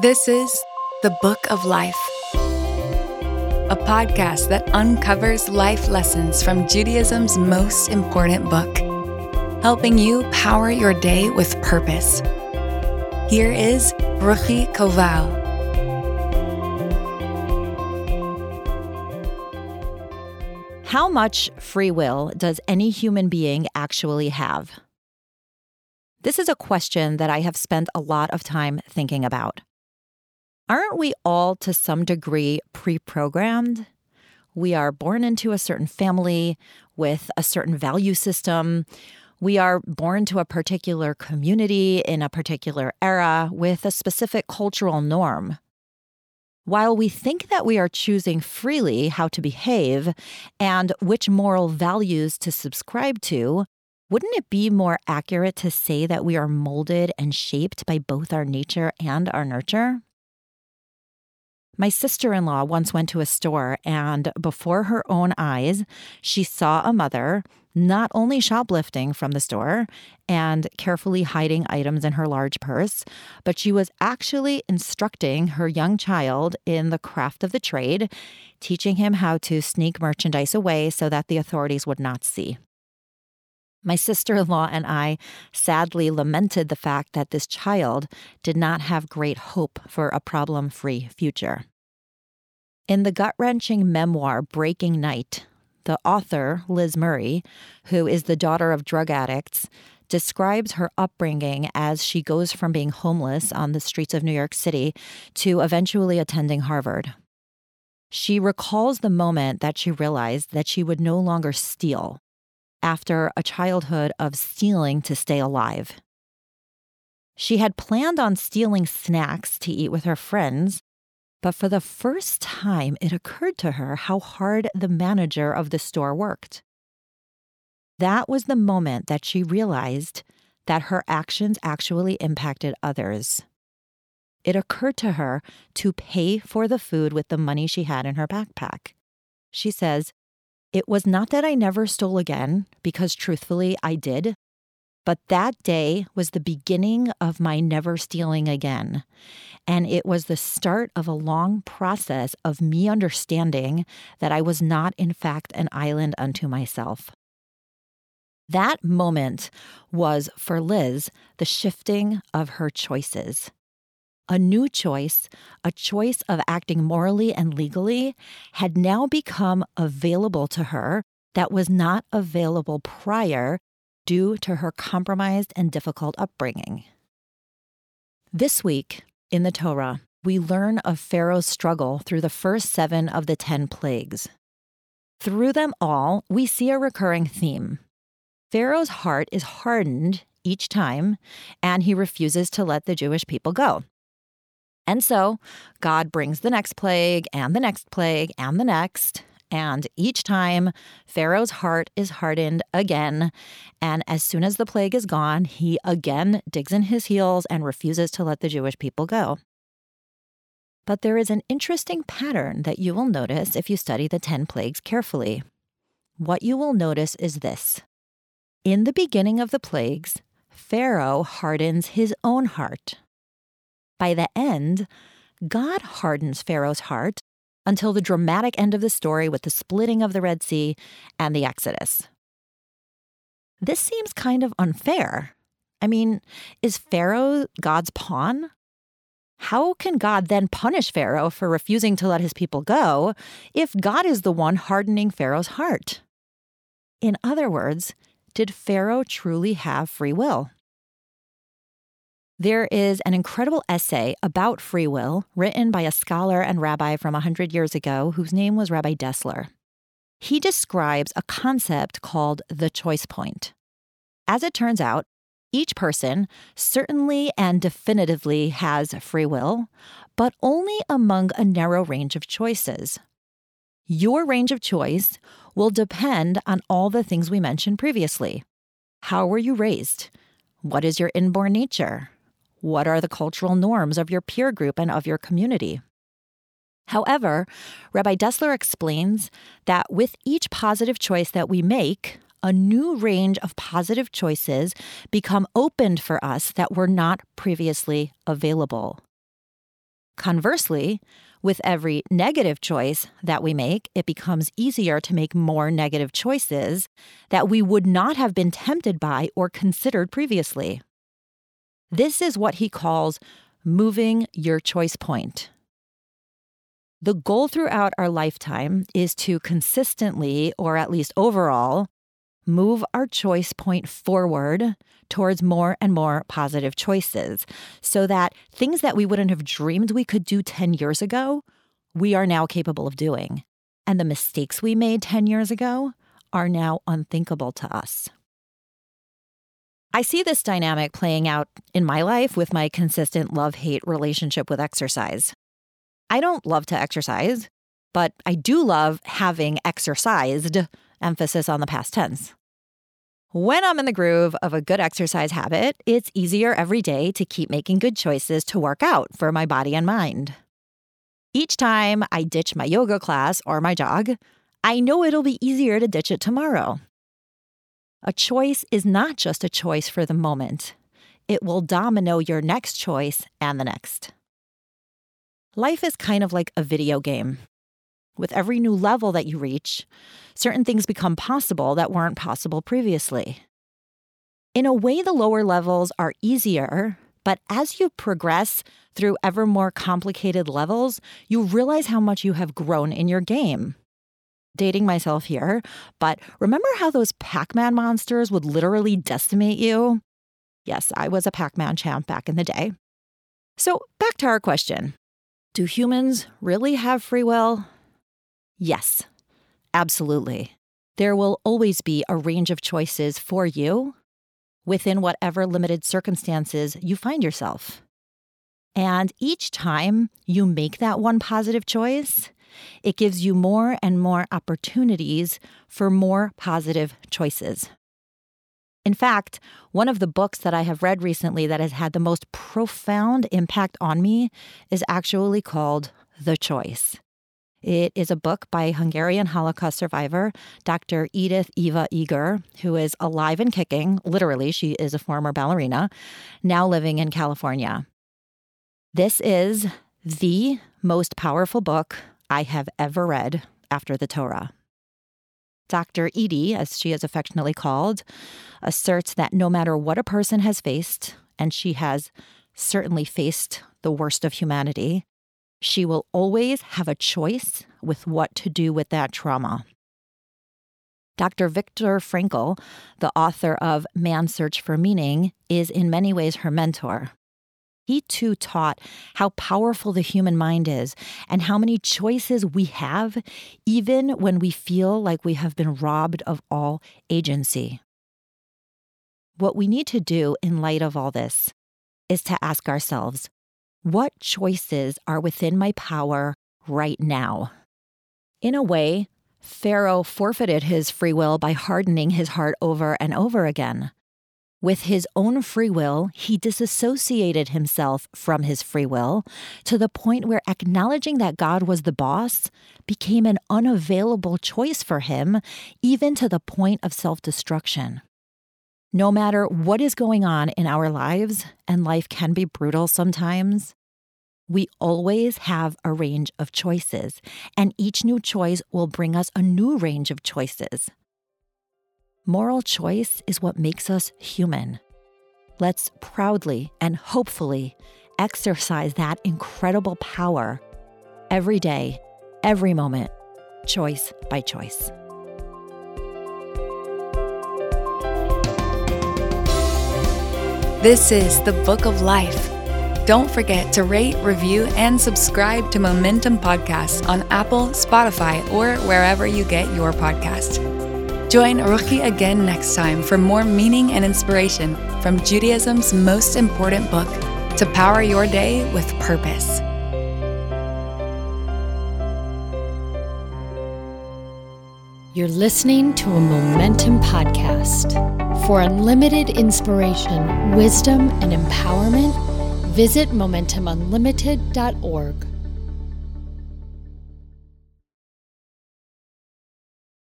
This is The Book of Life, a podcast that uncovers life lessons from Judaism's most important book, helping you power your day with purpose. Here is Ruchi Koval. How much free will does any human being actually have? This is a question that I have spent a lot of time thinking about. Aren't we all to some degree pre programmed? We are born into a certain family with a certain value system. We are born to a particular community in a particular era with a specific cultural norm. While we think that we are choosing freely how to behave and which moral values to subscribe to, wouldn't it be more accurate to say that we are molded and shaped by both our nature and our nurture? My sister in law once went to a store, and before her own eyes, she saw a mother not only shoplifting from the store and carefully hiding items in her large purse, but she was actually instructing her young child in the craft of the trade, teaching him how to sneak merchandise away so that the authorities would not see. My sister in law and I sadly lamented the fact that this child did not have great hope for a problem free future. In the gut wrenching memoir Breaking Night, the author, Liz Murray, who is the daughter of drug addicts, describes her upbringing as she goes from being homeless on the streets of New York City to eventually attending Harvard. She recalls the moment that she realized that she would no longer steal after a childhood of stealing to stay alive. She had planned on stealing snacks to eat with her friends, but for the first time, it occurred to her how hard the manager of the store worked. That was the moment that she realized that her actions actually impacted others. It occurred to her to pay for the food with the money she had in her backpack. She says, it was not that I never stole again, because truthfully, I did. But that day was the beginning of my never stealing again. And it was the start of a long process of me understanding that I was not, in fact, an island unto myself. That moment was, for Liz, the shifting of her choices a new choice, a choice of acting morally and legally, had now become available to her that was not available prior due to her compromised and difficult upbringing. This week in the Torah, we learn of Pharaoh's struggle through the first seven of the ten plagues. Through them all, we see a recurring theme. Pharaoh's heart is hardened each time, and he refuses to let the Jewish people go. And so God brings the next plague and the next plague and the next. And each time, Pharaoh's heart is hardened again. And as soon as the plague is gone, he again digs in his heels and refuses to let the Jewish people go. But there is an interesting pattern that you will notice if you study the 10 plagues carefully. What you will notice is this In the beginning of the plagues, Pharaoh hardens his own heart. By the end, God hardens Pharaoh's heart until the dramatic end of the story with the splitting of the Red Sea and the Exodus. This seems kind of unfair. I mean, is Pharaoh God's pawn? How can God then punish Pharaoh for refusing to let his people go if God is the one hardening Pharaoh's heart? In other words, did Pharaoh truly have free will? There is an incredible essay about free will written by a scholar and rabbi from 100 years ago whose name was Rabbi Dessler. He describes a concept called the choice point. As it turns out, each person certainly and definitively has free will, but only among a narrow range of choices. Your range of choice will depend on all the things we mentioned previously. How were you raised? What is your inborn nature? What are the cultural norms of your peer group and of your community? However, Rabbi Dessler explains that with each positive choice that we make, a new range of positive choices become opened for us that were not previously available. Conversely, with every negative choice that we make, it becomes easier to make more negative choices that we would not have been tempted by or considered previously. This is what he calls moving your choice point. The goal throughout our lifetime is to consistently, or at least overall, move our choice point forward towards more and more positive choices so that things that we wouldn't have dreamed we could do 10 years ago, we are now capable of doing. And the mistakes we made 10 years ago are now unthinkable to us. I see this dynamic playing out in my life with my consistent love hate relationship with exercise. I don't love to exercise, but I do love having exercised, emphasis on the past tense. When I'm in the groove of a good exercise habit, it's easier every day to keep making good choices to work out for my body and mind. Each time I ditch my yoga class or my jog, I know it'll be easier to ditch it tomorrow. A choice is not just a choice for the moment, it will domino your next choice and the next. Life is kind of like a video game. With every new level that you reach, certain things become possible that weren't possible previously. In a way, the lower levels are easier, but as you progress through ever more complicated levels, you realize how much you have grown in your game. Dating myself here, but remember how those Pac Man monsters would literally decimate you? Yes, I was a Pac Man champ back in the day. So, back to our question Do humans really have free will? Yes, absolutely. There will always be a range of choices for you within whatever limited circumstances you find yourself. And each time you make that one positive choice, it gives you more and more opportunities for more positive choices. In fact, one of the books that I have read recently that has had the most profound impact on me is actually called The Choice. It is a book by Hungarian Holocaust survivor Dr. Edith Eva Eger, who is alive and kicking. Literally, she is a former ballerina, now living in California. This is the most powerful book I have ever read after the Torah. Dr. Edie, as she is affectionately called, asserts that no matter what a person has faced, and she has certainly faced the worst of humanity, she will always have a choice with what to do with that trauma. Dr. Viktor Frankl, the author of Man's Search for Meaning, is in many ways her mentor. He too taught how powerful the human mind is and how many choices we have, even when we feel like we have been robbed of all agency. What we need to do in light of all this is to ask ourselves what choices are within my power right now? In a way, Pharaoh forfeited his free will by hardening his heart over and over again. With his own free will, he disassociated himself from his free will to the point where acknowledging that God was the boss became an unavailable choice for him, even to the point of self destruction. No matter what is going on in our lives, and life can be brutal sometimes, we always have a range of choices, and each new choice will bring us a new range of choices. Moral choice is what makes us human. Let's proudly and hopefully exercise that incredible power every day, every moment, choice by choice. This is the Book of Life. Don't forget to rate, review, and subscribe to Momentum Podcasts on Apple, Spotify, or wherever you get your podcast. Join Ruchi again next time for more meaning and inspiration from Judaism's most important book to power your day with purpose. You're listening to a Momentum podcast. For unlimited inspiration, wisdom, and empowerment, visit MomentumUnlimited.org.